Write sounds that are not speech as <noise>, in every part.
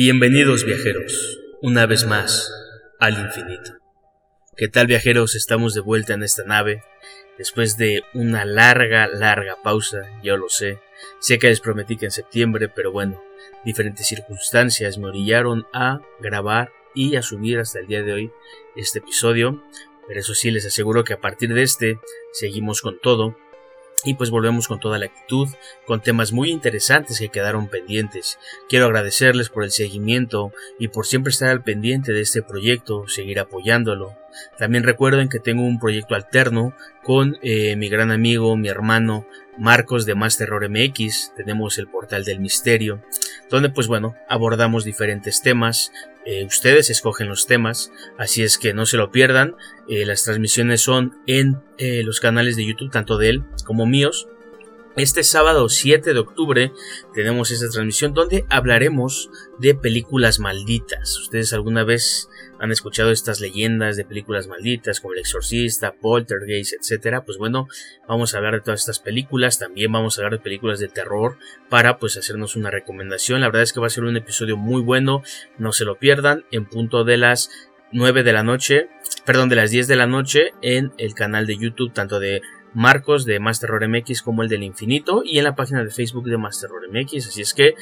Bienvenidos viajeros, una vez más, al infinito. ¿Qué tal viajeros? Estamos de vuelta en esta nave, después de una larga, larga pausa, yo lo sé. Sé que les prometí que en septiembre, pero bueno, diferentes circunstancias me orillaron a grabar y a subir hasta el día de hoy este episodio. Pero eso sí, les aseguro que a partir de este seguimos con todo y pues volvemos con toda la actitud, con temas muy interesantes que quedaron pendientes. Quiero agradecerles por el seguimiento y por siempre estar al pendiente de este proyecto, seguir apoyándolo. También recuerden que tengo un proyecto alterno con eh, mi gran amigo, mi hermano Marcos de Más Terror MX. Tenemos el portal del misterio, donde pues bueno, abordamos diferentes temas, eh, ustedes escogen los temas, así es que no se lo pierdan. Eh, las transmisiones son en eh, los canales de YouTube, tanto de él como míos. Este sábado 7 de octubre tenemos esta transmisión donde hablaremos de películas malditas. ¿Ustedes alguna vez han escuchado estas leyendas de películas malditas como El Exorcista, Poltergeist, etcétera? Pues bueno, vamos a hablar de todas estas películas. También vamos a hablar de películas de terror para pues hacernos una recomendación. La verdad es que va a ser un episodio muy bueno. No se lo pierdan en punto de las 9 de la noche, perdón, de las 10 de la noche en el canal de YouTube tanto de Marcos de Más Terror MX como el del Infinito y en la página de Facebook de Más Terror MX. Así es que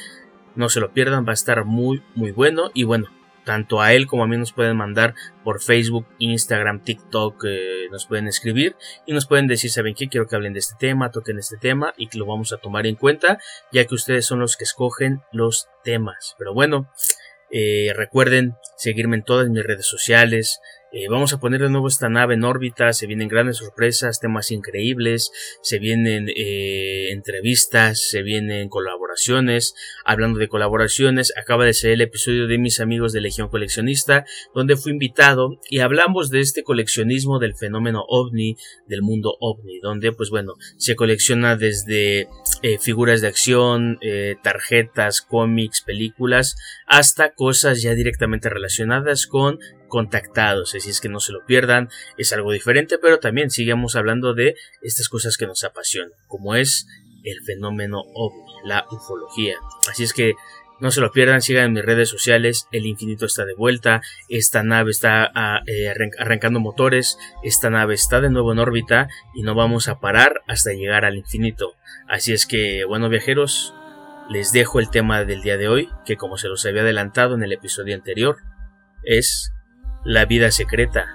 no se lo pierdan, va a estar muy, muy bueno. Y bueno, tanto a él como a mí nos pueden mandar por Facebook, Instagram, TikTok, eh, nos pueden escribir y nos pueden decir, ¿saben qué? Quiero que hablen de este tema, toquen este tema y que lo vamos a tomar en cuenta, ya que ustedes son los que escogen los temas. Pero bueno, eh, recuerden seguirme en todas mis redes sociales, eh, vamos a poner de nuevo esta nave en órbita, se vienen grandes sorpresas, temas increíbles, se vienen eh, entrevistas, se vienen colaboraciones. Hablando de colaboraciones, acaba de ser el episodio de mis amigos de Legión Coleccionista, donde fui invitado y hablamos de este coleccionismo del fenómeno ovni, del mundo ovni, donde pues bueno, se colecciona desde eh, figuras de acción, tarjetas, cómics, películas, hasta cosas ya directamente relacionadas con contactados, así es que no se lo pierdan, es algo diferente, pero también sigamos hablando de estas cosas que nos apasionan, como es el fenómeno ovni, la ufología. Así es que no se lo pierdan, sigan en mis redes sociales, el infinito está de vuelta, esta nave está ah, eh, arrancando motores, esta nave está de nuevo en órbita y no vamos a parar hasta llegar al infinito. Así es que, bueno viajeros, les dejo el tema del día de hoy, que como se los había adelantado en el episodio anterior, es la vida secreta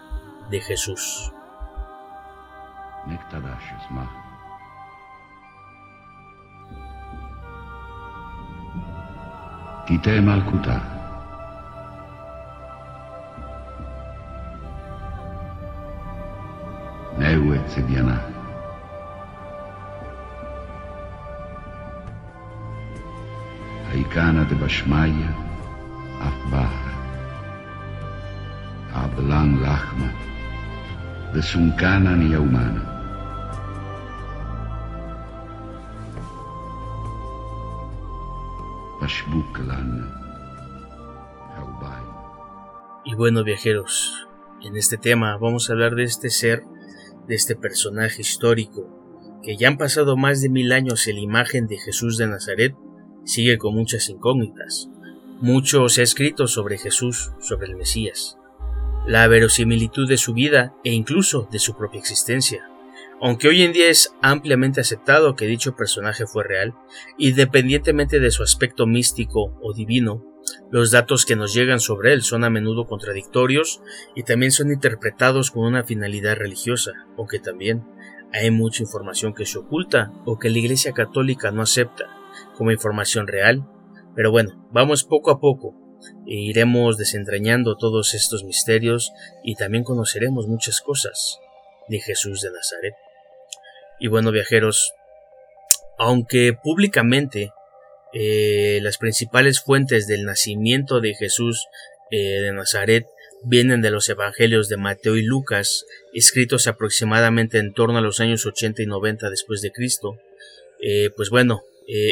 de Jesús. Aikana de Bashmaya, Afbah. Ni humana. Y bueno viajeros, en este tema vamos a hablar de este ser, de este personaje histórico, que ya han pasado más de mil años en la imagen de Jesús de Nazaret, sigue con muchas incógnitas. Mucho se ha escrito sobre Jesús, sobre el Mesías la verosimilitud de su vida e incluso de su propia existencia. Aunque hoy en día es ampliamente aceptado que dicho personaje fue real, independientemente de su aspecto místico o divino, los datos que nos llegan sobre él son a menudo contradictorios y también son interpretados con una finalidad religiosa, aunque también hay mucha información que se oculta o que la Iglesia Católica no acepta como información real. Pero bueno, vamos poco a poco iremos desentrañando todos estos misterios y también conoceremos muchas cosas de Jesús de Nazaret. Y bueno, viajeros, aunque públicamente eh, las principales fuentes del nacimiento de Jesús eh, de Nazaret vienen de los evangelios de Mateo y Lucas, escritos aproximadamente en torno a los años 80 y 90 después de Cristo, eh, pues bueno,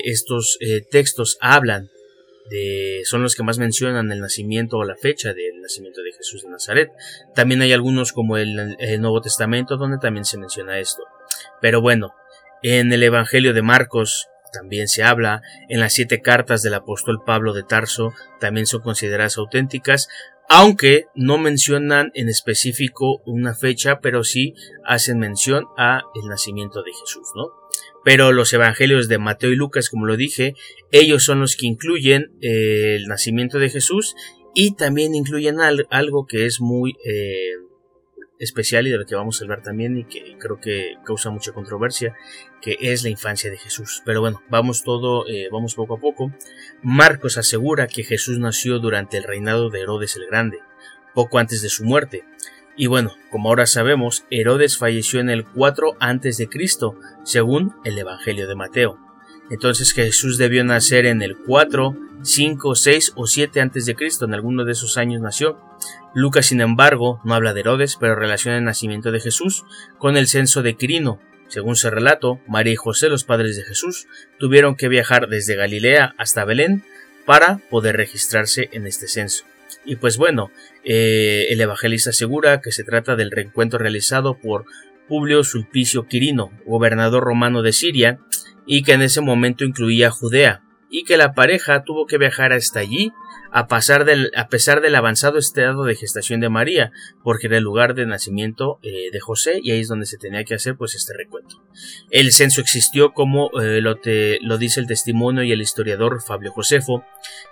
estos textos hablan son los que más mencionan el nacimiento o la fecha del nacimiento de Jesús de Nazaret. También hay algunos como el, el Nuevo Testamento donde también se menciona esto. Pero bueno, en el Evangelio de Marcos también se habla, en las siete cartas del apóstol Pablo de Tarso también son consideradas auténticas, aunque no mencionan en específico una fecha, pero sí hacen mención a el nacimiento de Jesús, ¿no? Pero los evangelios de Mateo y Lucas, como lo dije, ellos son los que incluyen eh, el nacimiento de Jesús y también incluyen algo que es muy eh, especial y de lo que vamos a hablar también y que creo que causa mucha controversia, que es la infancia de Jesús. Pero bueno, vamos todo, eh, vamos poco a poco. Marcos asegura que Jesús nació durante el reinado de Herodes el Grande, poco antes de su muerte. Y bueno, como ahora sabemos, Herodes falleció en el 4 antes de Cristo, según el Evangelio de Mateo. Entonces Jesús debió nacer en el 4, 5, 6 o 7 antes de Cristo, en alguno de esos años nació. Lucas, sin embargo, no habla de Herodes, pero relaciona el nacimiento de Jesús con el censo de Quirino. Según se relato, María y José, los padres de Jesús, tuvieron que viajar desde Galilea hasta Belén para poder registrarse en este censo. Y pues bueno, eh, el evangelista asegura que se trata del reencuentro realizado por Publio Sulpicio Quirino, gobernador romano de Siria, y que en ese momento incluía Judea, y que la pareja tuvo que viajar hasta allí a, pasar del, a pesar del avanzado estado de gestación de María, porque era el lugar de nacimiento eh, de José y ahí es donde se tenía que hacer pues este recuento. El censo existió como eh, lo, lo, dice el testimonio y el historiador Fabio Josefo,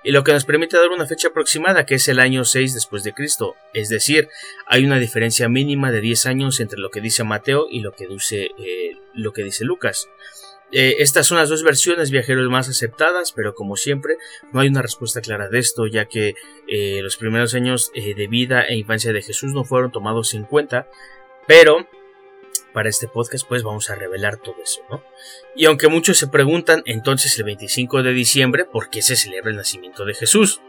y lo que nos permite dar una fecha aproximada que es el año 6 después de Cristo, es decir, hay una diferencia mínima de 10 años entre lo que dice Mateo y lo que dice, eh, lo que dice Lucas. Eh, estas son las dos versiones viajeros más aceptadas, pero como siempre no hay una respuesta clara de esto, ya que eh, los primeros años eh, de vida e infancia de Jesús no fueron tomados en cuenta, pero para este podcast pues vamos a revelar todo eso, ¿no? Y aunque muchos se preguntan entonces el 25 de diciembre, ¿por qué se celebra el nacimiento de Jesús?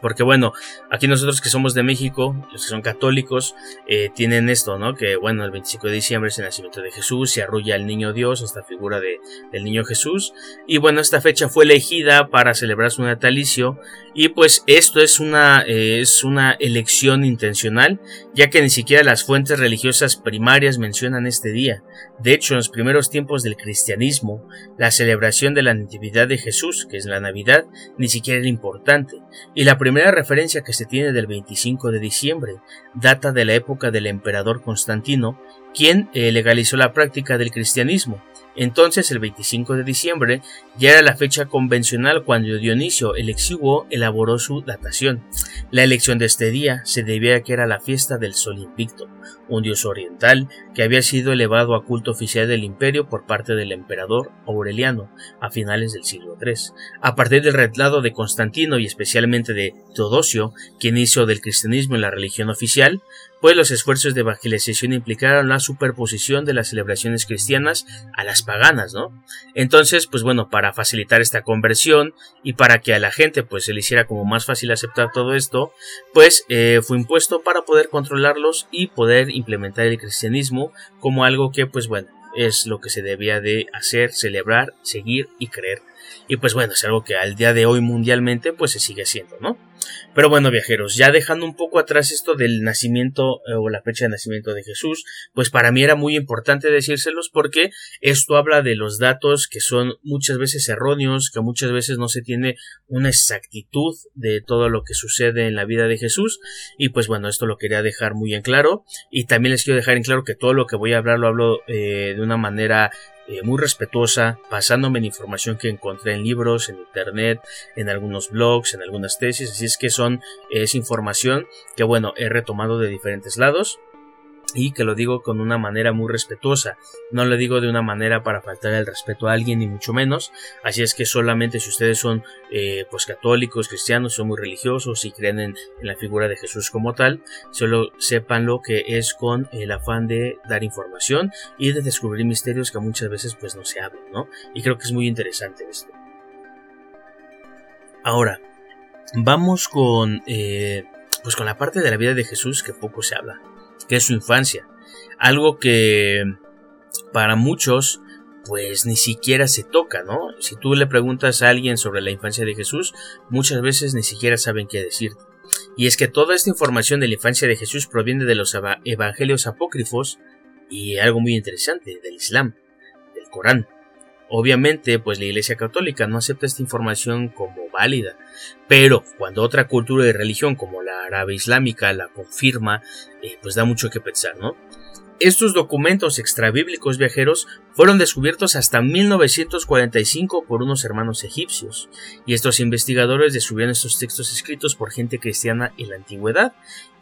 Porque bueno, aquí nosotros que somos de México, los que son católicos, eh, tienen esto, ¿no? Que bueno, el 25 de diciembre es el nacimiento de Jesús, se arrulla al niño Dios, esta figura de, del niño Jesús. Y bueno, esta fecha fue elegida para celebrar su natalicio. Y pues esto es una, eh, es una elección intencional, ya que ni siquiera las fuentes religiosas primarias mencionan este día. De hecho, en los primeros tiempos del cristianismo, la celebración de la Natividad de Jesús, que es la Navidad, ni siquiera era importante. Y la primera referencia que se tiene del 25 de diciembre data de la época del emperador Constantino, quien eh, legalizó la práctica del cristianismo. Entonces, el 25 de diciembre ya era la fecha convencional cuando Dionisio el Exiguo elaboró su datación. La elección de este día se debía a que era la fiesta del Sol Invicto, un dios oriental que había sido elevado a culto oficial del imperio por parte del emperador Aureliano a finales del siglo III. A partir del retlado de Constantino y especialmente de Teodosio, quien hizo del cristianismo la religión oficial, pues los esfuerzos de evangelización implicaron la superposición de las celebraciones cristianas a las paganas, ¿no? Entonces, pues bueno, para facilitar esta conversión y para que a la gente pues se le hiciera como más fácil aceptar todo esto, pues eh, fue impuesto para poder controlarlos y poder implementar el cristianismo como algo que pues bueno, es lo que se debía de hacer, celebrar, seguir y creer. Y pues bueno, es algo que al día de hoy mundialmente pues se sigue haciendo, ¿no? Pero bueno, viajeros, ya dejando un poco atrás esto del nacimiento eh, o la fecha de nacimiento de Jesús, pues para mí era muy importante decírselos porque esto habla de los datos que son muchas veces erróneos, que muchas veces no se tiene una exactitud de todo lo que sucede en la vida de Jesús. Y pues bueno, esto lo quería dejar muy en claro. Y también les quiero dejar en claro que todo lo que voy a hablar lo hablo eh, de una manera eh, muy respetuosa, basándome en información que encontré en libros, en internet, en algunos blogs, en algunas tesis, así es que son, es información que bueno, he retomado de diferentes lados y que lo digo con una manera muy respetuosa, no lo digo de una manera para faltar el respeto a alguien ni mucho menos, así es que solamente si ustedes son eh, pues católicos, cristianos, son muy religiosos y creen en, la figura de Jesús como tal, solo sepan lo que es con el afán de dar información y de descubrir misterios que muchas veces pues no se hablan, ¿no? Y creo que es muy interesante esto. Ahora, vamos con eh, pues con la parte de la vida de Jesús que poco se habla que es su infancia. Algo que para muchos pues ni siquiera se toca, ¿no? Si tú le preguntas a alguien sobre la infancia de Jesús, muchas veces ni siquiera saben qué decirte. Y es que toda esta información de la infancia de Jesús proviene de los evangelios apócrifos y algo muy interesante, del Islam, del Corán. Obviamente, pues la Iglesia Católica no acepta esta información como válida, pero cuando otra cultura y religión como la árabe islámica la confirma, eh, pues da mucho que pensar, ¿no? Estos documentos extrabíblicos viajeros fueron descubiertos hasta 1945 por unos hermanos egipcios, y estos investigadores descubrieron estos textos escritos por gente cristiana en la antigüedad,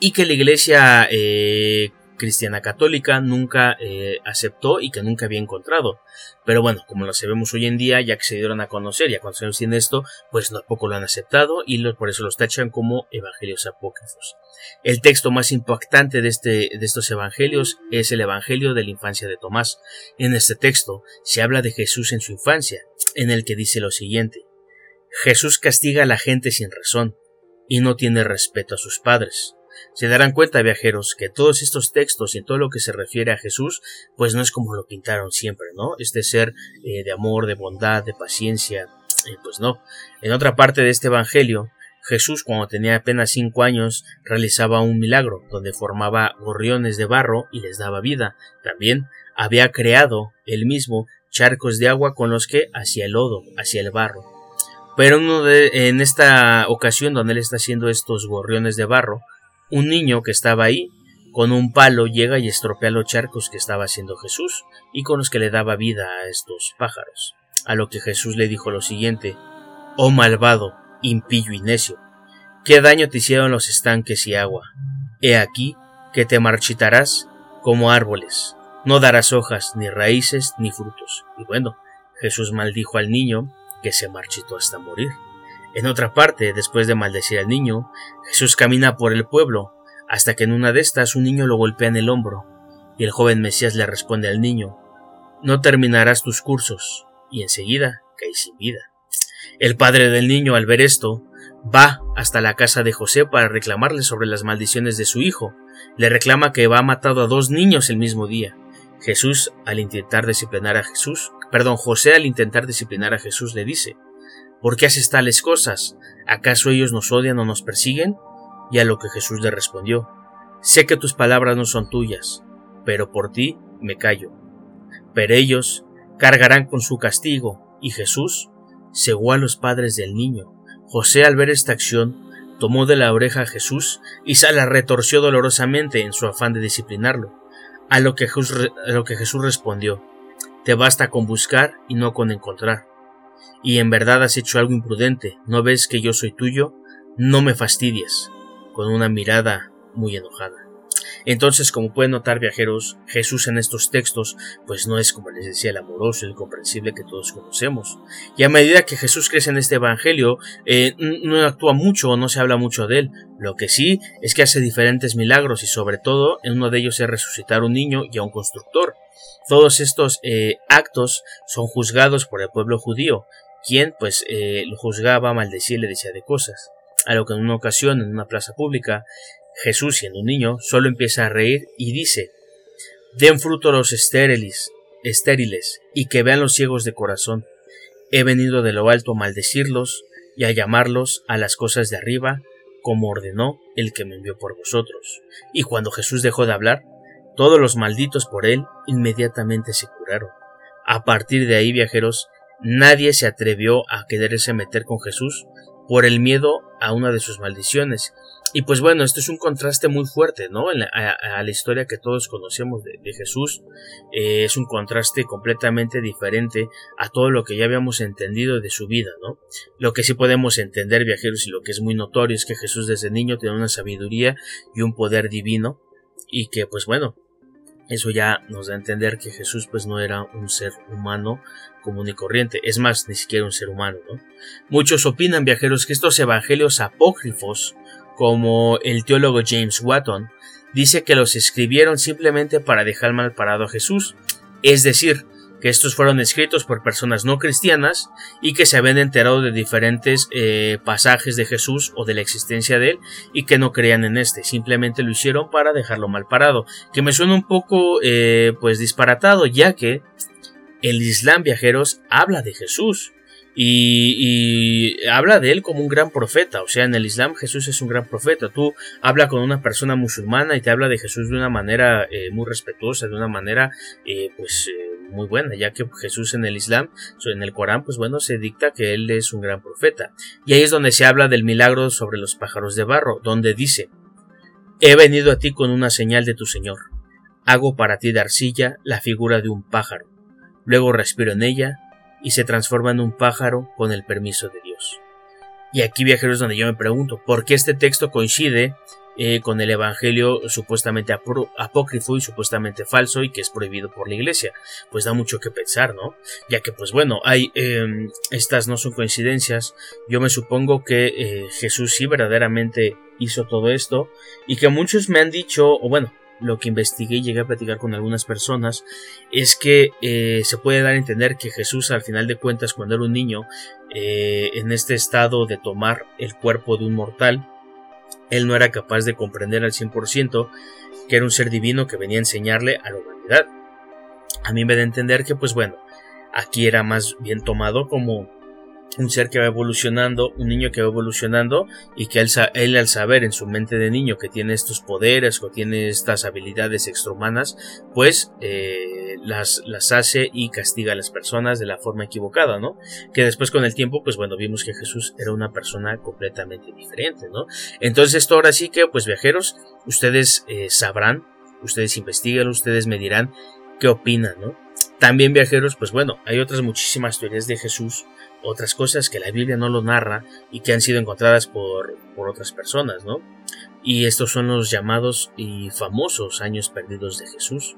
y que la iglesia eh, cristiana católica nunca eh, aceptó y que nunca había encontrado. Pero bueno, como lo sabemos hoy en día, ya que se dieron a conocer y a conocer sin esto, pues no poco lo han aceptado y por eso los tachan como evangelios apócrifos. El texto más impactante de, este, de estos evangelios es el Evangelio de la infancia de Tomás. En este texto se habla de Jesús en su infancia, en el que dice lo siguiente. Jesús castiga a la gente sin razón y no tiene respeto a sus padres. Se darán cuenta, viajeros, que todos estos textos y todo lo que se refiere a Jesús, pues no es como lo pintaron siempre, ¿no? Este ser eh, de amor, de bondad, de paciencia, eh, pues no. En otra parte de este Evangelio, Jesús, cuando tenía apenas cinco años, realizaba un milagro, donde formaba gorriones de barro y les daba vida. También había creado él mismo charcos de agua con los que hacía el lodo, hacía el barro. Pero en esta ocasión donde él está haciendo estos gorriones de barro, un niño que estaba ahí con un palo llega y estropea los charcos que estaba haciendo Jesús y con los que le daba vida a estos pájaros. A lo que Jesús le dijo lo siguiente, Oh malvado, impillo y necio, ¿qué daño te hicieron los estanques y agua? He aquí que te marchitarás como árboles, no darás hojas, ni raíces, ni frutos. Y bueno, Jesús maldijo al niño, que se marchitó hasta morir. En otra parte, después de maldecir al niño, Jesús camina por el pueblo, hasta que en una de estas un niño lo golpea en el hombro, y el joven Mesías le responde al niño, No terminarás tus cursos, y enseguida cae sin vida. El padre del niño, al ver esto, va hasta la casa de José para reclamarle sobre las maldiciones de su hijo. Le reclama que va matado a dos niños el mismo día. Jesús, al intentar disciplinar a Jesús, perdón, José al intentar disciplinar a Jesús le dice, ¿Por qué haces tales cosas? ¿Acaso ellos nos odian o nos persiguen? Y a lo que Jesús le respondió, Sé que tus palabras no son tuyas, pero por ti me callo. Pero ellos cargarán con su castigo, y Jesús cegó a los padres del niño. José al ver esta acción, tomó de la oreja a Jesús y se la retorció dolorosamente en su afán de disciplinarlo. A lo que Jesús, lo que Jesús respondió, Te basta con buscar y no con encontrar y en verdad has hecho algo imprudente, ¿no ves que yo soy tuyo? No me fastidies, con una mirada muy enojada. Entonces, como pueden notar viajeros, Jesús en estos textos, pues no es como les decía el amoroso, el comprensible que todos conocemos. Y a medida que Jesús crece en este Evangelio, eh, no actúa mucho o no se habla mucho de él. Lo que sí es que hace diferentes milagros y sobre todo en uno de ellos es resucitar a un niño y a un constructor. Todos estos eh, actos son juzgados por el pueblo judío quien pues eh, lo juzgaba, maldecía y le decía de cosas. A lo que en una ocasión, en una plaza pública, Jesús, siendo un niño, solo empieza a reír y dice, Den fruto a los estériles, estériles, y que vean los ciegos de corazón. He venido de lo alto a maldecirlos y a llamarlos a las cosas de arriba, como ordenó el que me envió por vosotros. Y cuando Jesús dejó de hablar, todos los malditos por él inmediatamente se curaron. A partir de ahí, viajeros, Nadie se atrevió a quererse meter con Jesús por el miedo a una de sus maldiciones. Y pues bueno, esto es un contraste muy fuerte, ¿no? a, la historia que todos conocemos de, Jesús. Eh, es un contraste completamente diferente a todo lo que ya habíamos entendido de su vida, ¿no? Lo que sí podemos entender, viajeros, y lo que es muy notorio es que Jesús desde niño tiene una sabiduría y un poder divino. Y que pues bueno, eso ya nos da a entender que Jesús pues no era un ser humano común y corriente, es más, ni siquiera un ser humano. ¿no? Muchos opinan, viajeros, que estos evangelios apócrifos, como el teólogo James Watton, dice que los escribieron simplemente para dejar mal parado a Jesús, es decir, que estos fueron escritos por personas no cristianas y que se habían enterado de diferentes eh, pasajes de Jesús o de la existencia de él y que no creían en este, simplemente lo hicieron para dejarlo mal parado, que me suena un poco eh, pues disparatado ya que el Islam viajeros habla de Jesús y, habla de él como un gran profeta. O sea, en el Islam Jesús es un gran profeta. Tú habla con una persona musulmana y te habla de Jesús de una manera eh, muy respetuosa, de una manera eh, pues eh, muy buena, ya que Jesús en el Islam, en el Corán, pues bueno, se dicta que él es un gran profeta. Y ahí es donde se habla del milagro sobre los pájaros de barro, donde dice, He venido a ti con una señal de tu Señor. Hago para ti de arcilla la figura de un pájaro. Luego respiro en ella y se transforma en un pájaro con el permiso de Dios. Y aquí viajeros donde yo me pregunto, ¿por qué este texto coincide eh, con el Evangelio supuestamente apócrifo y supuestamente falso y que es prohibido por la Iglesia? Pues da mucho que pensar, ¿no? Ya que pues bueno, hay em, estas no son coincidencias. Yo me supongo que eh, Jesús sí verdaderamente hizo todo esto y que muchos me han dicho, o bueno, lo que investigué y llegué a platicar con algunas personas es que eh, se puede dar a entender que Jesús al final de cuentas cuando era un niño eh, en este estado de tomar el cuerpo de un mortal él no era capaz de comprender al 100% que era un ser divino que venía a enseñarle a la humanidad. A mí me da a entender que pues bueno aquí era más bien tomado como un ser que va evolucionando, un niño que va evolucionando y que él, al saber en su mente de niño que tiene estos poderes o tiene estas habilidades extrahumanas, pues eh, las, las hace y castiga a las personas de la forma equivocada, ¿no? Que después con el tiempo, pues bueno, vimos que Jesús era una persona completamente diferente, ¿no? Entonces esto ahora sí que, pues viajeros, ustedes eh, sabrán, ustedes investigan, ustedes me dirán qué opinan, ¿no? También viajeros, pues bueno, hay otras muchísimas teorías de Jesús otras cosas que la Biblia no lo narra y que han sido encontradas por, por otras personas, ¿no? Y estos son los llamados y famosos años perdidos de Jesús.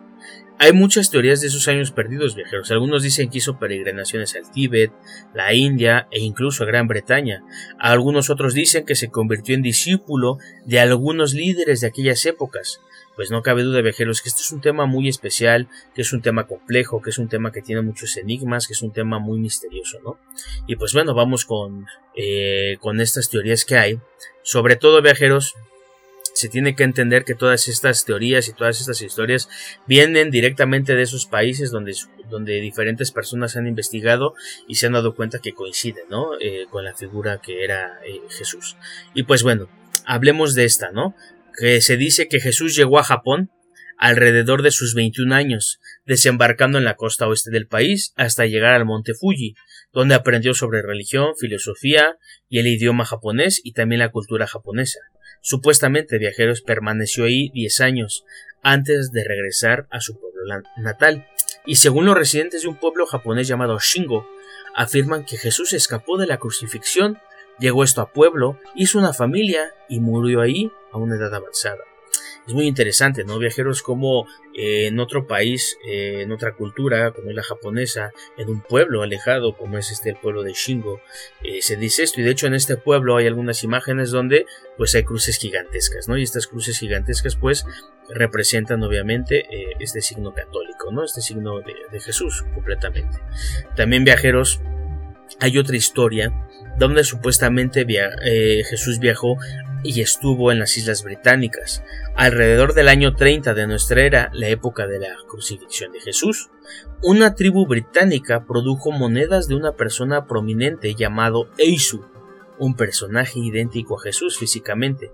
Hay muchas teorías de esos años perdidos viajeros. Algunos dicen que hizo peregrinaciones al Tíbet, la India e incluso a Gran Bretaña. Algunos otros dicen que se convirtió en discípulo de algunos líderes de aquellas épocas pues no cabe duda, viajeros, que este es un tema muy especial, que es un tema complejo, que es un tema que tiene muchos enigmas, que es un tema muy misterioso, ¿no? Y pues bueno, vamos con, eh, con estas teorías que hay. Sobre todo, viajeros, se tiene que entender que todas estas teorías y todas estas historias vienen directamente de esos países donde, donde diferentes personas han investigado y se han dado cuenta que coinciden, ¿no? Eh, con la figura que era eh, Jesús. Y pues bueno, hablemos de esta, ¿no? Que se dice que Jesús llegó a Japón alrededor de sus 21 años, desembarcando en la costa oeste del país hasta llegar al monte Fuji, donde aprendió sobre religión, filosofía y el idioma japonés y también la cultura japonesa. Supuestamente Viajeros permaneció ahí 10 años antes de regresar a su pueblo natal, y según los residentes de un pueblo japonés llamado Shingo, afirman que Jesús escapó de la crucifixión Llegó esto a pueblo, hizo una familia y murió ahí a una edad avanzada. Es muy interesante, ¿no? Viajeros como eh, en otro país, eh, en otra cultura, como es la japonesa, en un pueblo alejado, como es este el pueblo de Shingo, eh, se dice esto. Y de hecho en este pueblo hay algunas imágenes donde pues hay cruces gigantescas, ¿no? Y estas cruces gigantescas pues representan obviamente este signo católico, ¿no? Este signo de, de Jesús completamente. También viajeros, hay otra historia donde supuestamente eh, Jesús viajó y estuvo en las Islas Británicas, alrededor del año 30 de nuestra era, la época de la crucifixión de Jesús. Una tribu británica produjo monedas de una persona prominente llamado Eisu, un personaje idéntico a Jesús físicamente,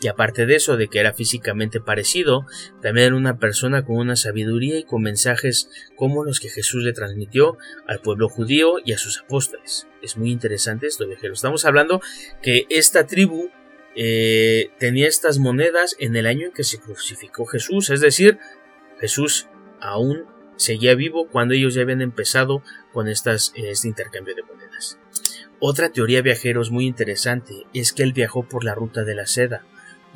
y aparte de eso, de que era físicamente parecido, también era una persona con una sabiduría y con mensajes como los que Jesús le transmitió al pueblo judío y a sus apóstoles. Es muy interesante esto, lo Estamos hablando que esta tribu eh, tenía estas monedas en el año en que se crucificó Jesús, es decir, Jesús aún seguía vivo cuando ellos ya habían empezado con estas, este intercambio de monedas. Otra teoría viajeros muy interesante es que él viajó por la ruta de la seda,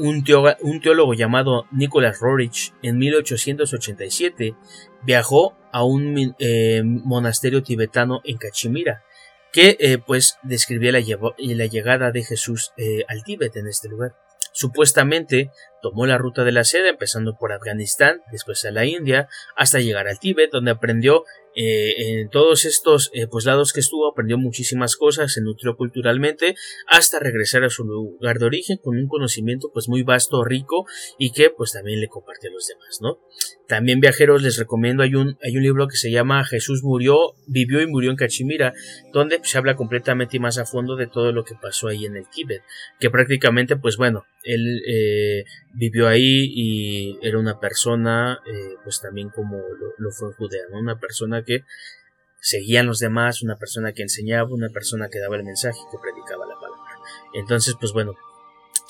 un, teólogo llamado Nicholas Roerich en 1887 viajó a un eh, monasterio tibetano en Cachemira, que eh, pues describía la, llegada de Jesús eh, al Tíbet en este lugar. Supuestamente Tomó la ruta de la seda, empezando por Afganistán, después a la India, hasta llegar al Tíbet, donde aprendió eh, en todos estos eh, pues lados que estuvo aprendió muchísimas cosas, se nutrió culturalmente hasta regresar a su lugar de origen con un conocimiento pues muy vasto, rico y que pues también le compartió a los demás, ¿no? También viajeros les recomiendo hay un hay un libro que se llama Jesús murió, vivió y murió en Cachemira, donde pues, se habla completamente y más a fondo de todo lo que pasó ahí en el Tíbet, que prácticamente pues bueno, él eh, vivió ahí y era una persona pues también como lo, lo fue Judea, ¿no? Una persona que seguían los demás, una persona que enseñaba, una persona que daba el mensaje, que predicaba la palabra. Entonces, pues bueno,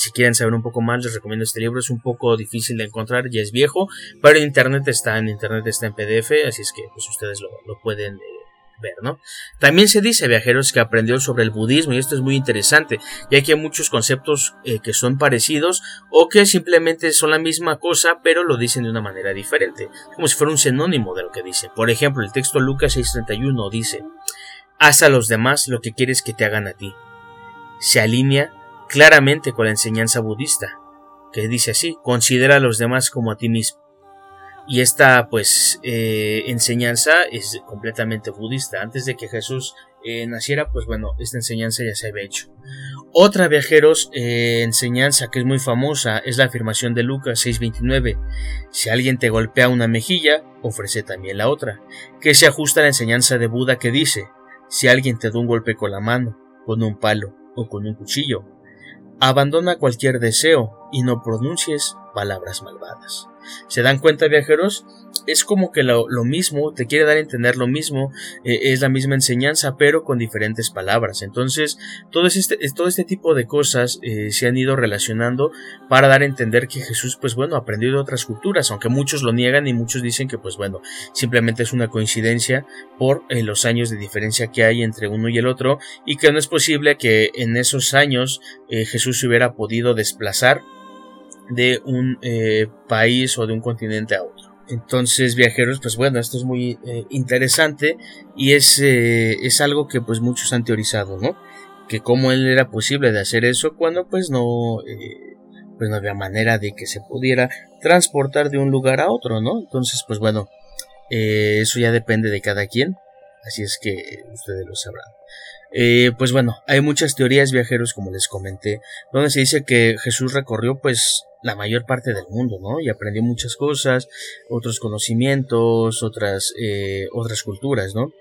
si quieren saber un poco más, les recomiendo este libro. Es un poco difícil de encontrar, ya es viejo, pero en internet está, en internet está en PDF, así es que pues ustedes lo, pueden eh, ver, ¿no? También se dice viajeros que aprendió sobre el budismo y esto es muy interesante, ya que hay muchos conceptos eh, que son parecidos o que simplemente son la misma cosa, pero lo dicen de una manera diferente, como si fuera un sinónimo de lo que dice. Por ejemplo, el texto Lucas 6:31 dice: Haz a los demás lo que quieres que te hagan a ti. Se alinea claramente con la enseñanza budista, que dice así: considera a los demás como a ti mismo. Y esta pues eh, enseñanza es completamente budista. Antes de que Jesús eh, naciera, pues bueno, esta enseñanza ya se había hecho. Otra viajeros eh, enseñanza que es muy famosa es la afirmación de Lucas 6:29. Si alguien te golpea una mejilla, ofrece también la otra, que se ajusta a la enseñanza de Buda que dice, si alguien te da un golpe con la mano, con un palo o con un cuchillo, abandona cualquier deseo y no pronuncies palabras malvadas. ¿Se dan cuenta viajeros? Es como que lo, mismo, te quiere dar a entender lo mismo, eh, es la misma enseñanza, pero con diferentes palabras. Entonces, todo este, todo este tipo de cosas eh, se han ido relacionando para dar a entender que Jesús, pues bueno, aprendió de otras culturas, aunque muchos lo niegan y muchos dicen que, pues bueno, simplemente es una coincidencia por eh, los años de diferencia que hay entre uno y el otro, y que no es posible que en esos años Jesús se hubiera podido desplazar de un eh, país o de un continente a otro. Entonces, viajeros, pues bueno, esto es muy eh, interesante y es, eh, es algo que pues muchos han teorizado, ¿no? Que cómo él era posible de hacer eso cuando pues no, pues no había manera de que se pudiera transportar de un lugar a otro, ¿no? Entonces, pues bueno, eso ya depende de cada quien, así es que ustedes lo sabrán. Pues bueno, hay muchas teorías viajeros, como les comenté, donde se dice que Jesús recorrió pues la mayor parte del mundo, ¿no? Y aprendió muchas cosas, otros conocimientos, otras, eh, otras culturas, ¿no?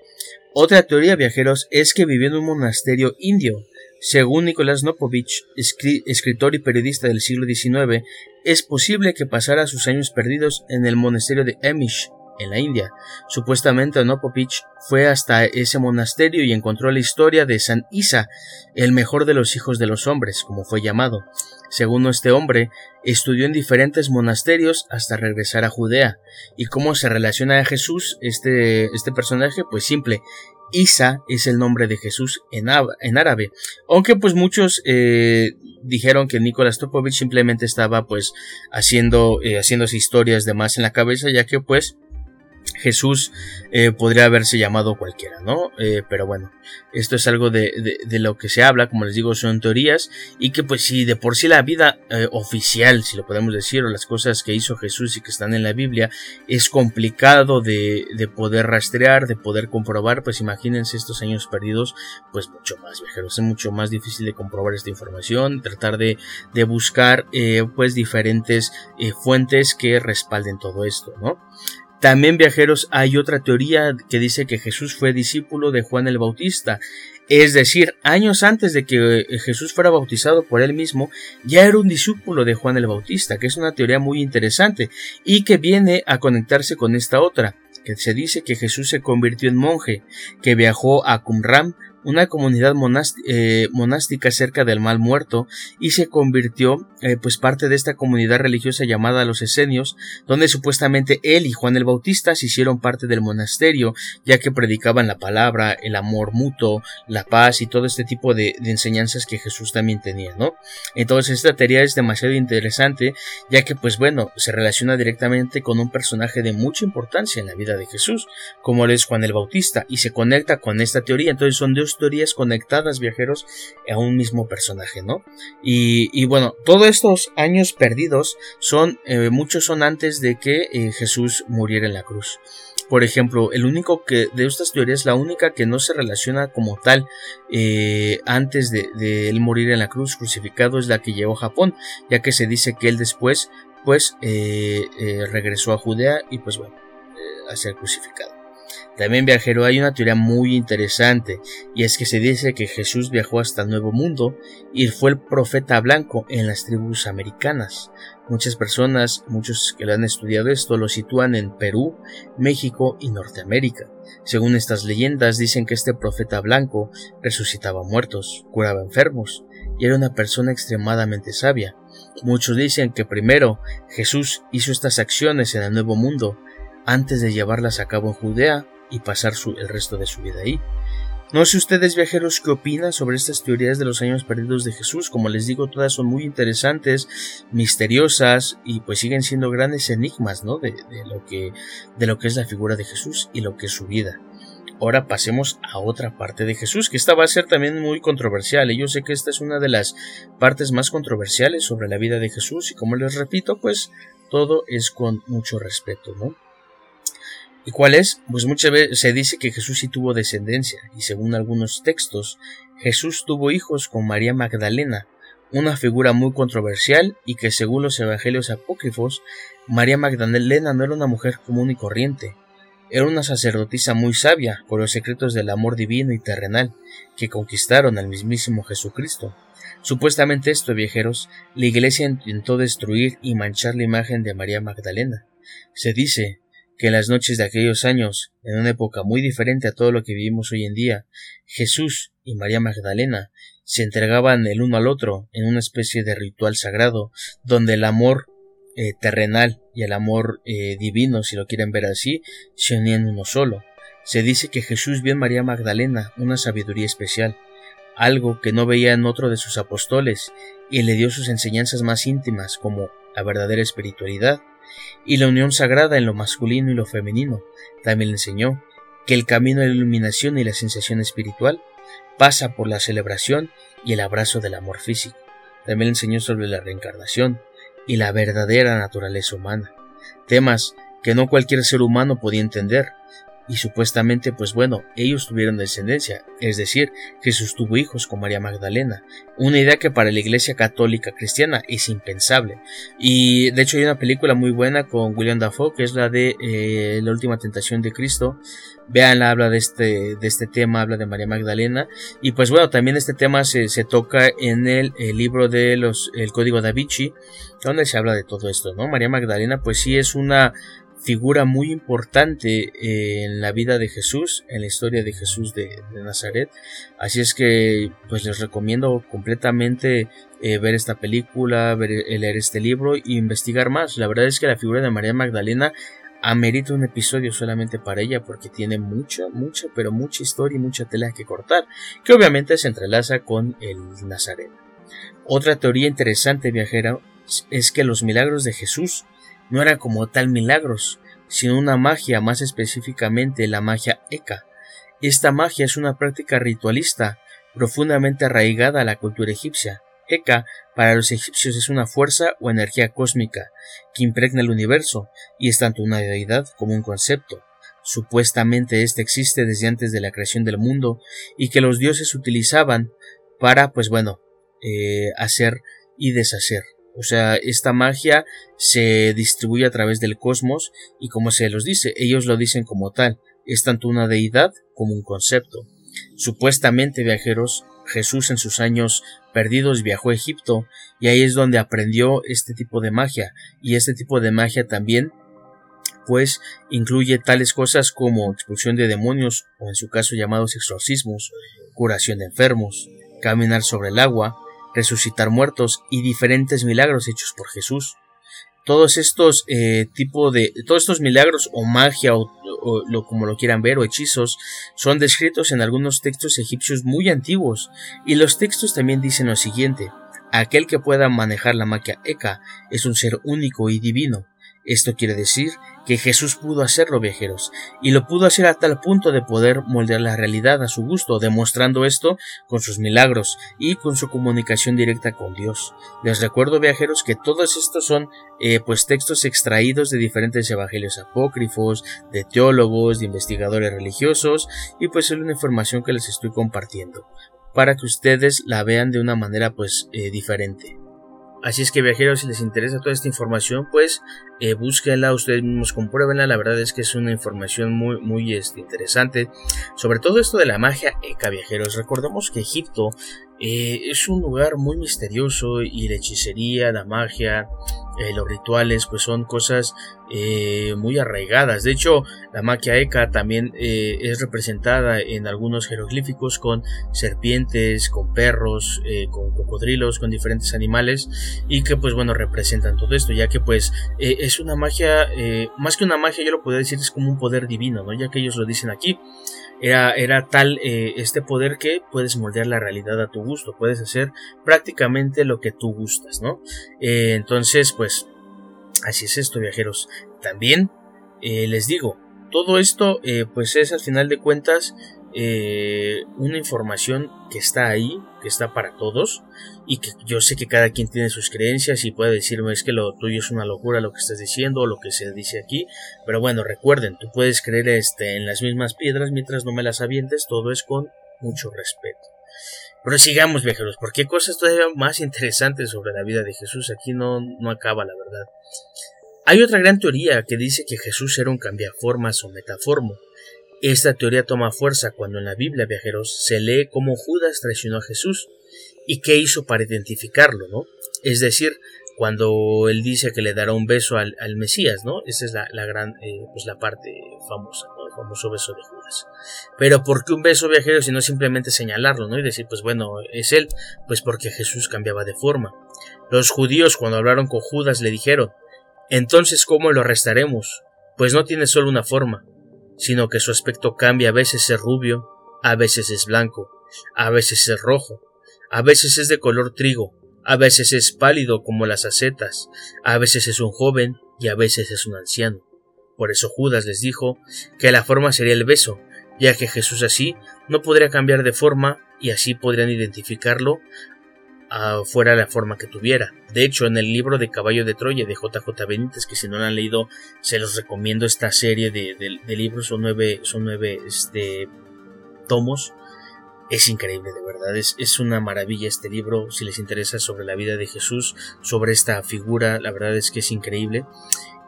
Otra teoría, viajeros, es que vivió en un monasterio indio. Según Nicolás Nopovich, escritor y periodista del siglo XIX, es posible que pasara sus años perdidos en el monasterio de Emish, en la India. Supuestamente Nopovich fue hasta ese monasterio y encontró la historia de San Isa, el mejor de los hijos de los hombres, como fue llamado. Según este hombre, estudió en diferentes monasterios hasta regresar a Judea. ¿Y cómo se relaciona a Jesús este, este personaje? Pues simple. Isa es el nombre de Jesús en, en árabe. Aunque pues muchos eh, dijeron que Nicolás Topovich simplemente estaba pues haciendo, eh, haciéndose historias de más en la cabeza, ya que pues Jesús eh, podría haberse llamado cualquiera, ¿no? Eh, pero bueno, esto es algo de, lo que se habla, como les digo, son teorías y que pues si de por sí la vida eh, oficial, si lo podemos decir, o las cosas que hizo Jesús y que están en la Biblia, es complicado de, poder rastrear, de poder comprobar, pues imagínense estos años perdidos, pues mucho más viajeros, es mucho más difícil de comprobar esta información, tratar de, de buscar pues diferentes fuentes que respalden todo esto, ¿no? También viajeros hay otra teoría que dice que Jesús fue discípulo de Juan el Bautista, es decir, años antes de que eh, Jesús fuera bautizado por él mismo, ya era un discípulo de Juan el Bautista, que es una teoría muy interesante y que viene a conectarse con esta otra, que se dice que Jesús se convirtió en monje, que viajó a Qumran una comunidad eh, monástica cerca del Mal Muerto y se convirtió eh, pues parte de esta comunidad religiosa llamada los Esenios, donde supuestamente él y Juan el Bautista se hicieron parte del monasterio, ya que predicaban la palabra, el amor mutuo, la paz y todo este tipo de, enseñanzas que Jesús también tenía, ¿no? Entonces esta teoría es demasiado interesante, ya que pues bueno, se relaciona directamente con un personaje de mucha importancia en la vida de Jesús, como lo es Juan el Bautista, y se conecta con esta teoría, entonces son dos dos teorías conectadas, viajeros, a un mismo personaje, ¿no? Y, bueno, todos estos años perdidos son, eh, muchos son antes de que eh, Jesús muriera en la cruz. Por ejemplo, el único que de estas teorías, la única que no se relaciona como tal eh, antes de, él morir en la cruz crucificado es la que llegó a Japón, ya que se dice que él después, pues, regresó a Judea y pues bueno, a ser crucificado. También viajero hay una teoría muy interesante y es que se dice que Jesús viajó hasta el Nuevo Mundo y fue el profeta blanco en las tribus americanas. Muchas personas, muchos que lo han estudiado esto, lo sitúan en Perú, México y Norteamérica. Según estas leyendas dicen que este profeta blanco resucitaba muertos, curaba enfermos y era una persona extremadamente sabia. Muchos dicen que primero Jesús hizo estas acciones en el Nuevo Mundo antes de llevarlas a cabo en Judea y pasar el resto de su vida ahí. No sé ustedes viajeros qué opinan sobre estas teorías de los años perdidos de Jesús. Como les digo, todas son muy interesantes, misteriosas y pues siguen siendo grandes enigmas, ¿no? De, lo que de lo que es la figura de Jesús y lo que es su vida. Ahora pasemos a otra parte de Jesús, que esta va a ser también muy controversial. Y yo sé que esta es una de las partes más controversiales sobre la vida de Jesús. Y como les repito, pues todo es con mucho respeto, ¿no? ¿Y cuál es? Pues muchas veces se dice que Jesús sí tuvo descendencia, y según algunos textos, Jesús tuvo hijos con María Magdalena, una figura muy controversial y que según los evangelios apócrifos, María Magdalena no era una mujer común y corriente, era una sacerdotisa muy sabia con los secretos del amor divino y terrenal que conquistaron al mismísimo Jesucristo. Supuestamente esto, viajeros, la iglesia intentó destruir y manchar la imagen de María Magdalena. Se dice que en las noches de aquellos años, en una época muy diferente a todo lo que vivimos hoy en día, Jesús y María Magdalena se entregaban el uno al otro en una especie de ritual sagrado, donde el amor eh, terrenal y el amor eh, divino, si lo quieren ver así, se unían uno solo. Se dice que Jesús vio en María Magdalena una sabiduría especial, algo que no veía en otro de sus apóstoles, y le dio sus enseñanzas más íntimas como la verdadera espiritualidad, y la unión sagrada en lo masculino y lo femenino. También le enseñó que el camino de la iluminación y la sensación espiritual pasa por la celebración y el abrazo del amor físico. También le enseñó sobre la reencarnación y la verdadera naturaleza humana, temas que no cualquier ser humano podía entender, y supuestamente, pues bueno, ellos tuvieron descendencia, es decir, Jesús tuvo hijos con María Magdalena, una idea que para la Iglesia Católica Cristiana es impensable. Y de hecho hay una película muy buena con William Dafoe, que es la de eh, La Última Tentación de Cristo. Veanla, habla de este, de este tema, habla de María Magdalena. Y pues bueno, también este tema se, se toca en el, el, libro de los, el Código da Vinci, donde se habla de todo esto, ¿no? María Magdalena, pues sí es una figura muy importante en la vida de Jesús, en la historia de Jesús de, Nazaret. Así es que pues les recomiendo completamente eh, ver esta película, eh, leer este libro e investigar más. La verdad es que la figura de María Magdalena amerita un episodio solamente para ella porque tiene mucha, mucha, pero mucha historia y mucha tela que cortar, que obviamente se entrelaza con el Nazaret. Otra teoría interesante viajera es que los milagros de Jesús no era como tal milagros, sino una magia, más específicamente la magia Eka. Esta magia es una práctica ritualista profundamente arraigada a la cultura egipcia. Eka para los egipcios es una fuerza o energía cósmica que impregna el universo y es tanto una deidad como un concepto. Supuestamente éste existe desde antes de la creación del mundo y que los dioses utilizaban para, pues bueno, eh, hacer y deshacer. O sea, esta magia se distribuye a través del cosmos y como se los dice, ellos lo dicen como tal, es tanto una deidad como un concepto. Supuestamente viajeros, Jesús en sus años perdidos viajó a Egipto y ahí es donde aprendió este tipo de magia y este tipo de magia también pues incluye tales cosas como expulsión de demonios o en su caso llamados exorcismos, curación de enfermos, caminar sobre el agua, resucitar muertos y diferentes milagros hechos por Jesús. Todos estos eh, tipos de todos estos milagros o magia o, lo, como lo quieran ver o hechizos son descritos en algunos textos egipcios muy antiguos y los textos también dicen lo siguiente aquel que pueda manejar la magia Eka es un ser único y divino Esto quiere decir que Jesús pudo hacerlo, viajeros, y lo pudo hacer a tal punto de poder moldear la realidad a su gusto, demostrando esto con sus milagros y con su comunicación directa con Dios. Les recuerdo, viajeros, que todos estos son eh, pues textos extraídos de diferentes evangelios apócrifos, de teólogos, de investigadores religiosos, y pues es una información que les estoy compartiendo para que ustedes la vean de una manera pues eh, diferente. Así es que viajeros, si les interesa toda esta información, pues eh, búsquenla, ustedes mismos compruébenla. La verdad es que es una información muy, muy este, interesante. Sobre todo esto de la magia eca, viajeros. Recordemos que Egipto eh, es un lugar muy misterioso y la hechicería, la magia, eh, los rituales, pues son cosas eh, muy arraigadas. De hecho, la magia eca también es representada en algunos jeroglíficos con serpientes, con perros, con cocodrilos, con diferentes animales y que pues bueno representan todo esto, ya que pues es una magia, más que una magia yo lo podría decir es como un poder divino, ¿no? Ya que ellos lo dicen aquí. Era, tal eh, este poder que puedes moldear la realidad a tu gusto, puedes hacer prácticamente lo que tú gustas, ¿no? Eh, entonces, pues, así es esto, viajeros. También eh, les digo, todo esto, pues es al final de cuentas eh, una información que está ahí, que está para todos, y que yo sé que cada quien tiene sus creencias y puede decirme es que lo tuyo es una locura lo que estás diciendo o lo que se dice aquí, pero bueno, recuerden, tú puedes creer este, en las mismas piedras mientras no me las avientes, todo es con mucho respeto. Pero sigamos viajeros, porque hay cosas todavía más interesantes sobre la vida de Jesús, aquí no, no acaba la verdad. Hay otra gran teoría que dice que Jesús era un cambiaformas o metaformo, esta teoría toma fuerza cuando en la Biblia, viajeros, se lee cómo Judas traicionó a Jesús y qué hizo para identificarlo, ¿no? Es decir, cuando él dice que le dará un beso al, Mesías, ¿no? Esa es la, gran, eh, pues la parte famosa, ¿no? El famoso beso de Judas. Pero ¿por qué un beso viajero si no simplemente señalarlo, ¿no? Y decir, pues bueno, es él, pues porque Jesús cambiaba de forma. Los judíos cuando hablaron con Judas le dijeron, entonces ¿cómo lo arrestaremos? Pues no tiene solo una forma, sino que su aspecto cambia, a veces es rubio, a veces es blanco, a veces es rojo, a veces es de color trigo, a veces es pálido como las acetas, a veces es un joven y a veces es un anciano. Por eso Judas les dijo que la forma sería el beso, ya que Jesús así no podría cambiar de forma y así podrían identificarlo fuera la forma que tuviera. De hecho, en el libro de Caballo de Troya de JJ Benítez, que si no lo han leído, se los recomiendo esta serie de, libros, son nueve, son nueve este, tomos. Es increíble, de verdad, es, es, una maravilla este libro, si les interesa sobre la vida de Jesús, sobre esta figura, la verdad es que es increíble.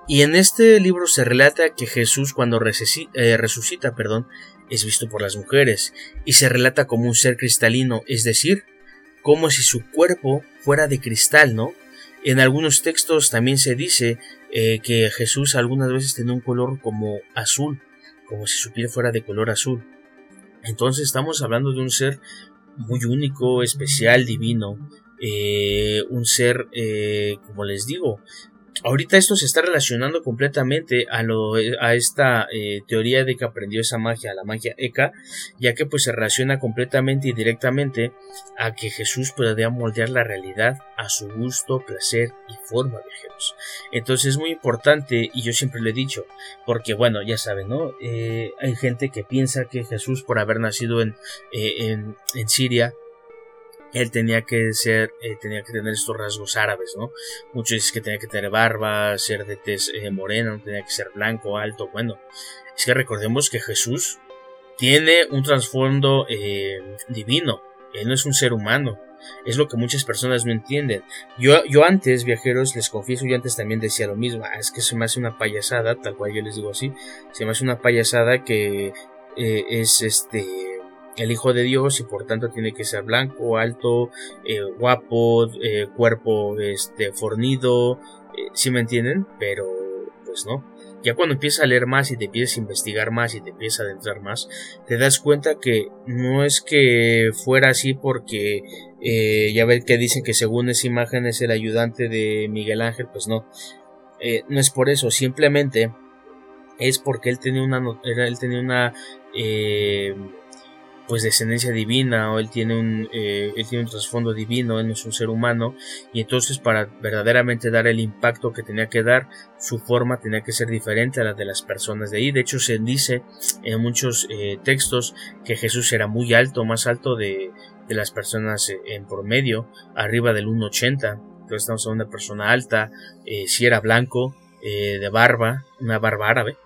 Y en este libro se relata que Jesús cuando eh, resucita, perdón, es visto por las mujeres y se relata como un ser cristalino, es decir, como si su cuerpo fuera de cristal, ¿no? En algunos textos también se dice eh, que Jesús algunas veces tenía un color como azul, como si su piel fuera de color azul. Entonces estamos hablando de un ser muy único, especial, divino, eh, un ser, eh, como les digo, Ahorita esto se está relacionando completamente a, lo, a esta eh, teoría de que aprendió esa magia, la magia Eka, ya que pues se relaciona completamente y directamente a que Jesús podía moldear la realidad a su gusto, placer y forma, viajeros. Entonces es muy importante y yo siempre lo he dicho, porque bueno, ya saben, ¿no? Eh, hay gente que piensa que Jesús por haber nacido en, eh, en, en Siria, él tenía que ser, eh, tenía que tener estos rasgos árabes, ¿no? Muchos dicen que tenía que tener barba, ser de tez eh, morena, tenía que ser blanco, alto. Bueno, es que recordemos que Jesús tiene un trasfondo eh, divino. Él no es un ser humano. Es lo que muchas personas no entienden. Yo, yo antes, viajeros, les confieso, yo antes también decía lo mismo. Ah, es que se me hace una payasada, tal cual yo les digo así. Se me hace una payasada que es este el Hijo de Dios y por tanto tiene que ser blanco, alto, eh, guapo, eh, cuerpo este, fornido, eh, si me entienden? Pero pues no. Ya cuando empiezas a leer más y te empiezas a investigar más y te empiezas a adentrar más, te das cuenta que no es que fuera así porque ya ven que dicen que según esa imagen es el ayudante de Miguel Ángel, pues no. no es por eso, simplemente es porque él tenía una, él tenía una pues descendencia divina o él tiene un eh, él tiene un trasfondo divino él no es un ser humano y entonces para verdaderamente dar el impacto que tenía que dar su forma tenía que ser diferente a la de las personas de ahí. De hecho se dice en muchos eh, textos que Jesús era muy alto más alto de, de las personas eh, en promedio arriba del 1.80 entonces estamos de una persona alta si era blanco de barba una barba árabe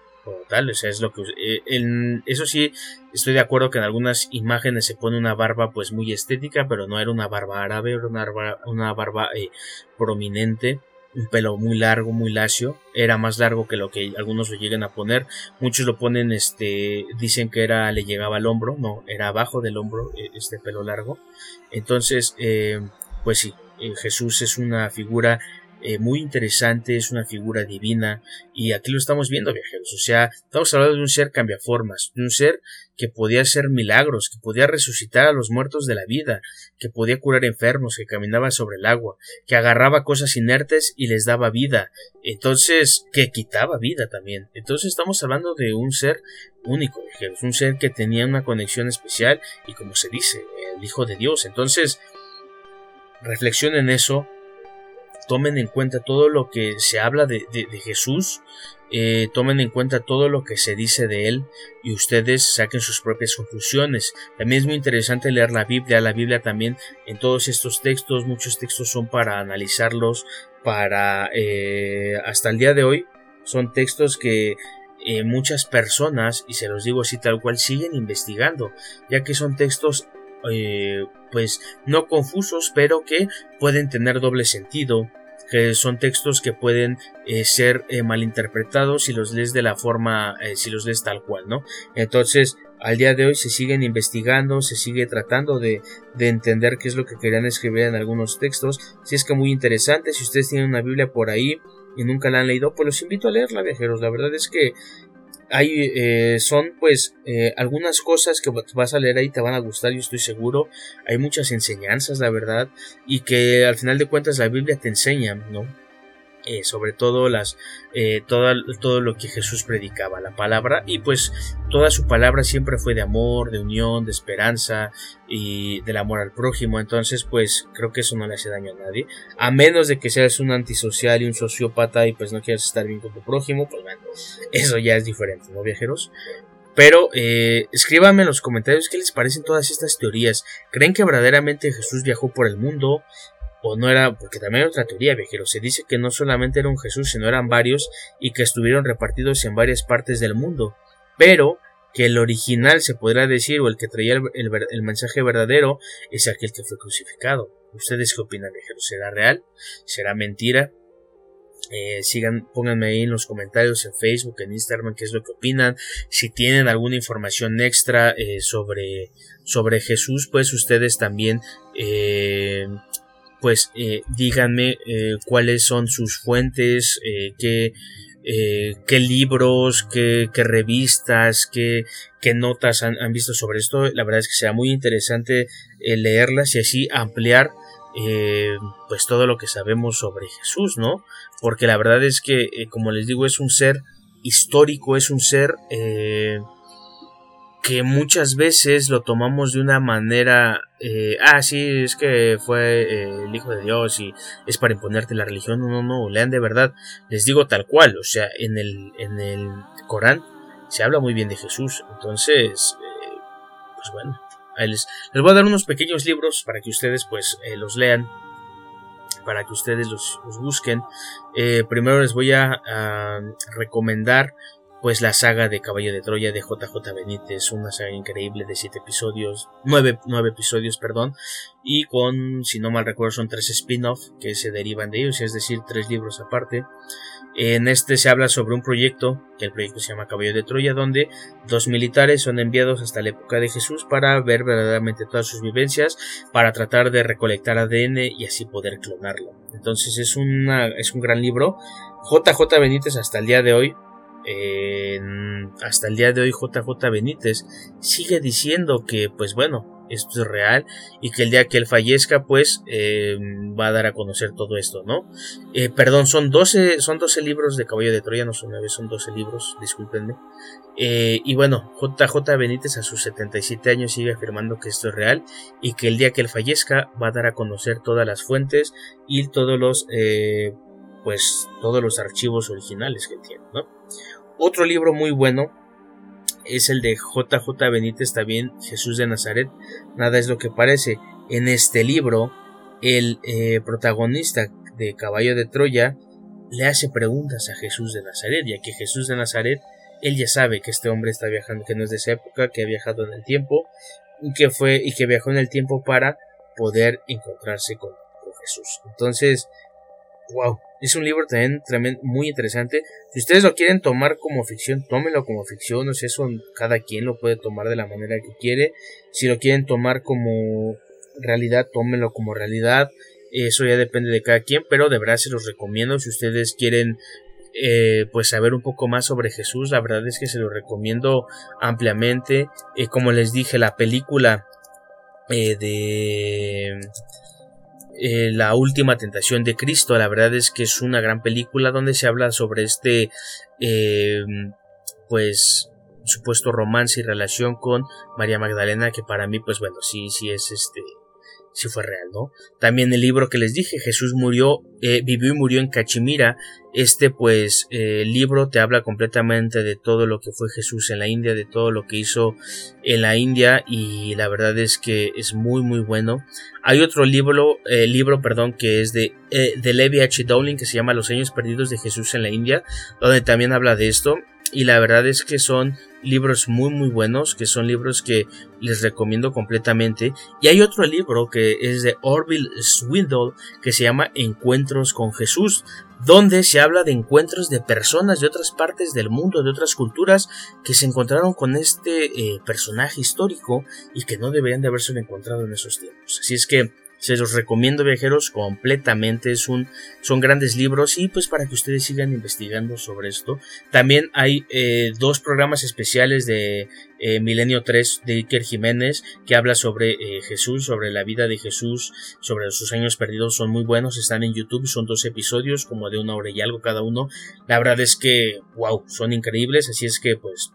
tal, o sea, es lo que eh, eso sí estoy de acuerdo que en algunas imágenes se pone una barba pues muy estética, pero no era una barba árabe, era una barba, una barba eh, prominente, un pelo muy largo, muy lacio, era más largo que lo que algunos lo lleguen a poner, muchos lo ponen este dicen que era le llegaba al hombro, no, era abajo del hombro eh, este pelo largo. Entonces, pues sí, Jesús es una figura eh, muy interesante, es una figura divina y aquí lo estamos viendo viajeros, o sea, estamos hablando de un ser cambiaformas, de un ser que podía hacer milagros, que podía resucitar a los muertos de la vida, que podía curar enfermos, que caminaba sobre el agua, que agarraba cosas inertes y les daba vida, entonces que quitaba vida también. Entonces estamos hablando de un ser único, viajeros, un ser que tenía una conexión especial y como se dice, el Hijo de Dios. Entonces, reflexionen eso, tomen en cuenta todo lo que se habla de, Jesús, eh, tomen en cuenta todo lo que se dice de él y ustedes saquen sus propias conclusiones. También es muy interesante leer la Biblia. La Biblia también en todos estos textos, muchos textos son para analizarlos, para eh, hasta el día de hoy son textos que eh, muchas personas, y se los digo así tal cual, siguen investigando, ya que son textos eh, pues no confusos, pero que pueden tener doble sentido, que son textos que pueden eh, ser eh, malinterpretados si los lees de la forma, si los lees tal cual, ¿no? Entonces, al día de hoy se siguen investigando, se sigue tratando de, de, entender qué es lo que querían escribir en algunos textos. Si es que muy interesante, si ustedes tienen una Biblia por ahí y nunca la han leído, pues los invito a leerla, viajeros. La verdad es que hay, eh, son pues eh, algunas cosas que vas a leer ahí te van a gustar, yo estoy seguro. Hay muchas enseñanzas, la verdad, y que al final de cuentas la Biblia te enseña, ¿no? Eh, sobre todo las eh, todo, todo lo que Jesús predicaba la palabra y pues toda su palabra siempre fue de amor de unión de esperanza y del amor al prójimo entonces pues creo que eso no le hace daño a nadie a menos de que seas un antisocial y un sociópata y pues no quieras estar bien con tu prójimo pues bueno <laughs> eso ya es diferente no viajeros pero eh, escríbanme en los comentarios qué les parecen todas estas teorías. ¿Creen que verdaderamente Jesús viajó por el mundo? O no era, porque también hay otra teoría, viajero, se dice que no solamente era un Jesús, sino eran varios y que estuvieron repartidos en varias partes del mundo, pero que el original se podrá decir o el que traía el, mensaje verdadero es aquel que fue crucificado. ¿Ustedes qué opinan, viajero? ¿Será real? ¿Será mentira? Eh, sigan, pónganme ahí en los comentarios en Facebook, en Instagram, qué es lo que opinan. Si tienen alguna información extra eh, sobre, sobre Jesús, pues ustedes también eh, pues eh, díganme eh, cuáles son sus fuentes, eh, qué, qué, libros, qué, qué revistas, qué, qué notas han, han, visto sobre esto. La verdad es que será muy interesante leerlas y así ampliar pues todo lo que sabemos sobre Jesús, ¿no? Porque la verdad es que, como les digo, es un ser histórico, es un ser que muchas veces lo tomamos de una manera, eh, ah, sí, es que fue eh, el Hijo de Dios y es para imponerte la religión, no, no, no, lean de verdad, les digo tal cual, o sea, en el, en el Corán se habla muy bien de Jesús, entonces, eh, pues bueno, les, les, voy a dar unos pequeños libros para que ustedes pues eh, los lean, para que ustedes los, busquen. primero les voy a recomendar pues la saga de Caballo de Troya de JJ Benítez, una saga increíble de siete episodios, nueve, nueve episodios, perdón, y con, si no mal recuerdo, son tres spin-off que se derivan de ellos, es decir, tres libros aparte. En este se habla sobre un proyecto, que el proyecto se llama Caballo de Troya, donde dos militares son enviados hasta la época de Jesús para ver verdaderamente todas sus vivencias, para tratar de recolectar ADN y así poder clonarlo. Entonces es, una, es un gran libro. JJ Benítez hasta el día de hoy hasta el día de hoy JJ Benítez sigue diciendo que pues bueno esto es real y que el día que él fallezca pues eh, va a dar a conocer todo esto, ¿no? Eh, perdón, son 12, son 12 libros de Caballo de Troya, no son 9, son 12 libros, discúlpenme. Eh, y bueno, JJ Benítez a sus 77 años sigue afirmando que esto es real y que el día que él fallezca va a dar a conocer todas las fuentes y todos los, pues, todos los archivos originales que tiene, ¿no? Otro libro muy bueno es el de JJ Benítez también, Jesús de Nazaret, nada es lo que parece. En este libro, el eh, protagonista de Caballo de Troya le hace preguntas a Jesús de Nazaret, ya que Jesús de Nazaret, él ya sabe que este hombre está viajando, que no es de esa época, que ha viajado en el tiempo, y que fue, y que viajó en el tiempo para poder encontrarse con, con Jesús. Entonces, wow, es un libro también tremendo, muy interesante. Si ustedes lo quieren tomar como ficción, tómenlo como ficción. No eso cada quien lo puede tomar de la manera que quiere. Si lo quieren tomar como realidad, tómenlo como realidad. Eso ya depende de cada quien, pero de verdad se los recomiendo. Si ustedes quieren eh, pues saber un poco más sobre Jesús, la verdad es que se lo recomiendo ampliamente. Eh, como les dije, la película eh, de eh, la última tentación de Cristo. La verdad es que es una gran película donde se habla sobre este, eh, pues, supuesto romance y relación con María Magdalena, que para mí, pues bueno, sí, sí es este, si fue real, ¿no? También el libro que les dije, Jesús murió, eh, vivió y murió en Cachemira. Este, pues, eh, libro te habla completamente de todo lo que fue Jesús en la India, de todo lo que hizo en la India, y la verdad es que es muy, muy bueno. Hay otro libro, eh, libro, perdón, que es de, de Levi H. Dowling, que se llama Los años perdidos de Jesús en la India, donde también habla de esto y la verdad es que son libros muy muy buenos, que son libros que les recomiendo completamente. Y hay otro libro que es de Orville Swindle que se llama Encuentros con Jesús, donde se habla de encuentros de personas de otras partes del mundo, de otras culturas, que se encontraron con este eh, personaje histórico y que no deberían de haberse encontrado en esos tiempos. Así es que se los recomiendo viajeros completamente, es un, son grandes libros y pues para que ustedes sigan investigando sobre esto. También hay eh, dos programas especiales de eh, Milenio 3 de Iker Jiménez que habla sobre eh, Jesús, sobre la vida de Jesús, sobre sus años perdidos, son muy buenos, están en YouTube, son dos episodios como de una hora y algo cada uno. La verdad es que, wow, son increíbles, así es que pues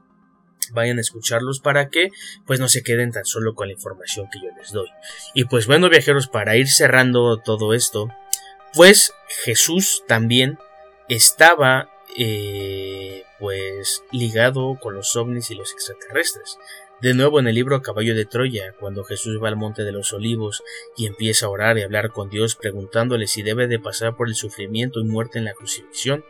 vayan a escucharlos para que pues no se queden tan solo con la información que yo les doy. Y pues bueno viajeros, para ir cerrando todo esto, pues Jesús también estaba eh, pues ligado con los ovnis y los extraterrestres. De nuevo en el libro Caballo de Troya, cuando Jesús va al monte de los olivos y empieza a orar y hablar con Dios preguntándole si debe de pasar por el sufrimiento y muerte en la crucifixión,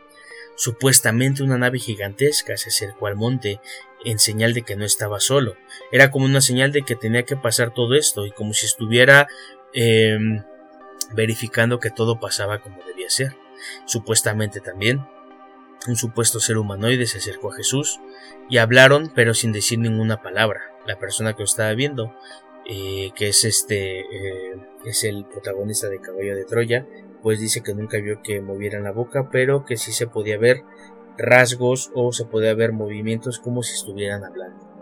Supuestamente una nave gigantesca se acercó al monte en señal de que no estaba solo. Era como una señal de que tenía que pasar todo esto y como si estuviera em, verificando que todo pasaba como debía ser. Supuestamente también un supuesto ser humanoide se acercó a Jesús y hablaron pero sin decir ninguna palabra. La persona que lo estaba viendo, eh, que es este, eh, es el protagonista de Caballo de Troya, pues dice que nunca vio que movieran la boca, pero que sí se podía ver rasgos o se podía ver movimientos como si estuvieran hablando.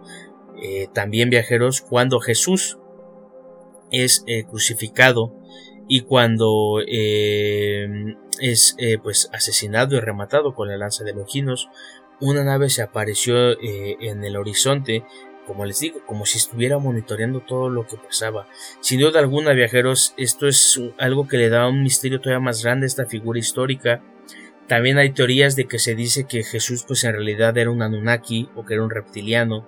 Eh, también viajeros, cuando Jesús es eh, crucificado y cuando eh, es pues asesinado y rematado con la lanza de Longinos, una nave se apareció en el horizonte como les digo, como si estuviera monitoreando todo lo que pasaba. Sin duda alguna, viajeros, esto es algo que le da un misterio todavía más grande a esta figura histórica. También hay teorías de que se dice que Jesús pues en realidad era un Anunnaki o que era un reptiliano.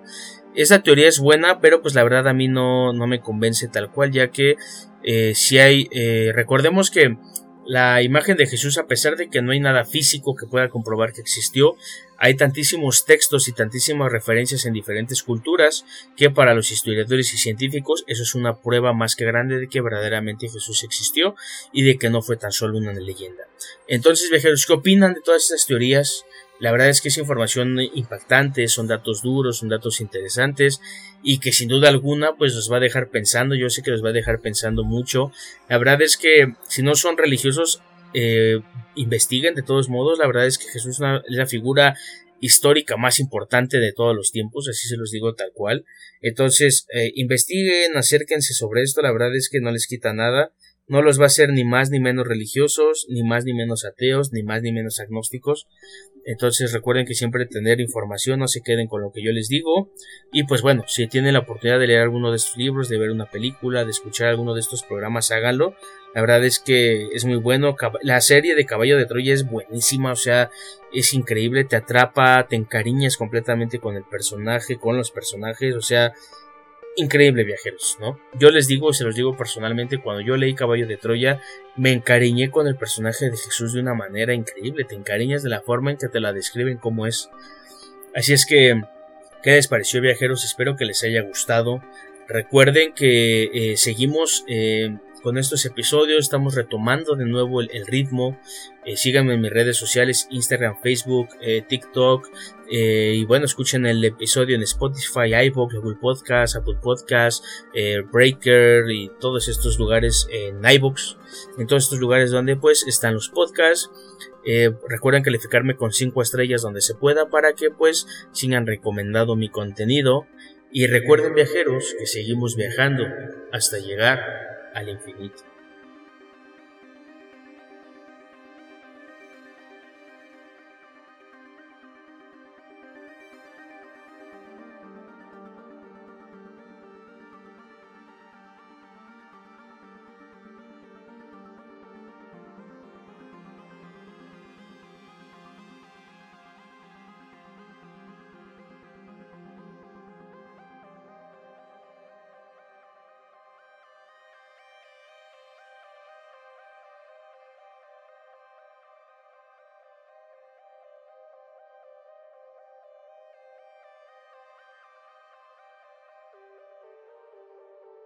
Esa teoría es buena, pero pues la verdad a mí no, no me convence tal cual, ya que eh, si hay, eh, recordemos que la imagen de Jesús, a pesar de que no hay nada físico que pueda comprobar que existió, hay tantísimos textos y tantísimas referencias en diferentes culturas que para los historiadores y científicos eso es una prueba más que grande de que verdaderamente Jesús existió y de que no fue tan solo una leyenda. Entonces, viajeros, ¿qué opinan de todas estas teorías? La verdad es que es información impactante, son datos duros, son datos interesantes y que sin duda alguna pues los va a dejar pensando, yo sé que los va a dejar pensando mucho. La verdad es que si no son religiosos, eh, investiguen de todos modos, la verdad es que Jesús es una, figura histórica más importante de todos los tiempos, así se los digo tal cual. Entonces, eh, investiguen, acérquense sobre esto, la verdad es que no les quita nada, no los va a hacer ni más ni menos religiosos, ni más ni menos ateos, ni más ni menos agnósticos. Entonces recuerden que siempre tener información, no se queden con lo que yo les digo. Y pues bueno, si tienen la oportunidad de leer alguno de estos libros, de ver una película, de escuchar alguno de estos programas, háganlo. La verdad es que es muy bueno. La serie de Caballo de Troya es buenísima, o sea, es increíble, te atrapa, te encariñas completamente con el personaje, con los personajes, o sea, increíble viajeros, ¿no? Yo les digo, se los digo personalmente, cuando yo leí Caballo de Troya, me encariñé con el personaje de Jesús de una manera increíble, te encariñas de la forma en que te la describen como es. Así es que, ¿qué les pareció viajeros? Espero que les haya gustado. Recuerden que eh, seguimos eh, con estos episodios estamos retomando de nuevo el, ritmo. Eh, síganme en mis redes sociales, Instagram, Facebook, eh, TikTok. Eh, y bueno, escuchen el episodio en Spotify, iVoox, Google Podcast, Apple Podcast, Breaker y todos estos lugares en iVoox. En todos estos lugares donde pues están los podcasts. recuerden calificarme con 5 estrellas donde se pueda para que pues sigan recomendado mi contenido. Y recuerden viajeros que seguimos viajando hasta llegar al infinito.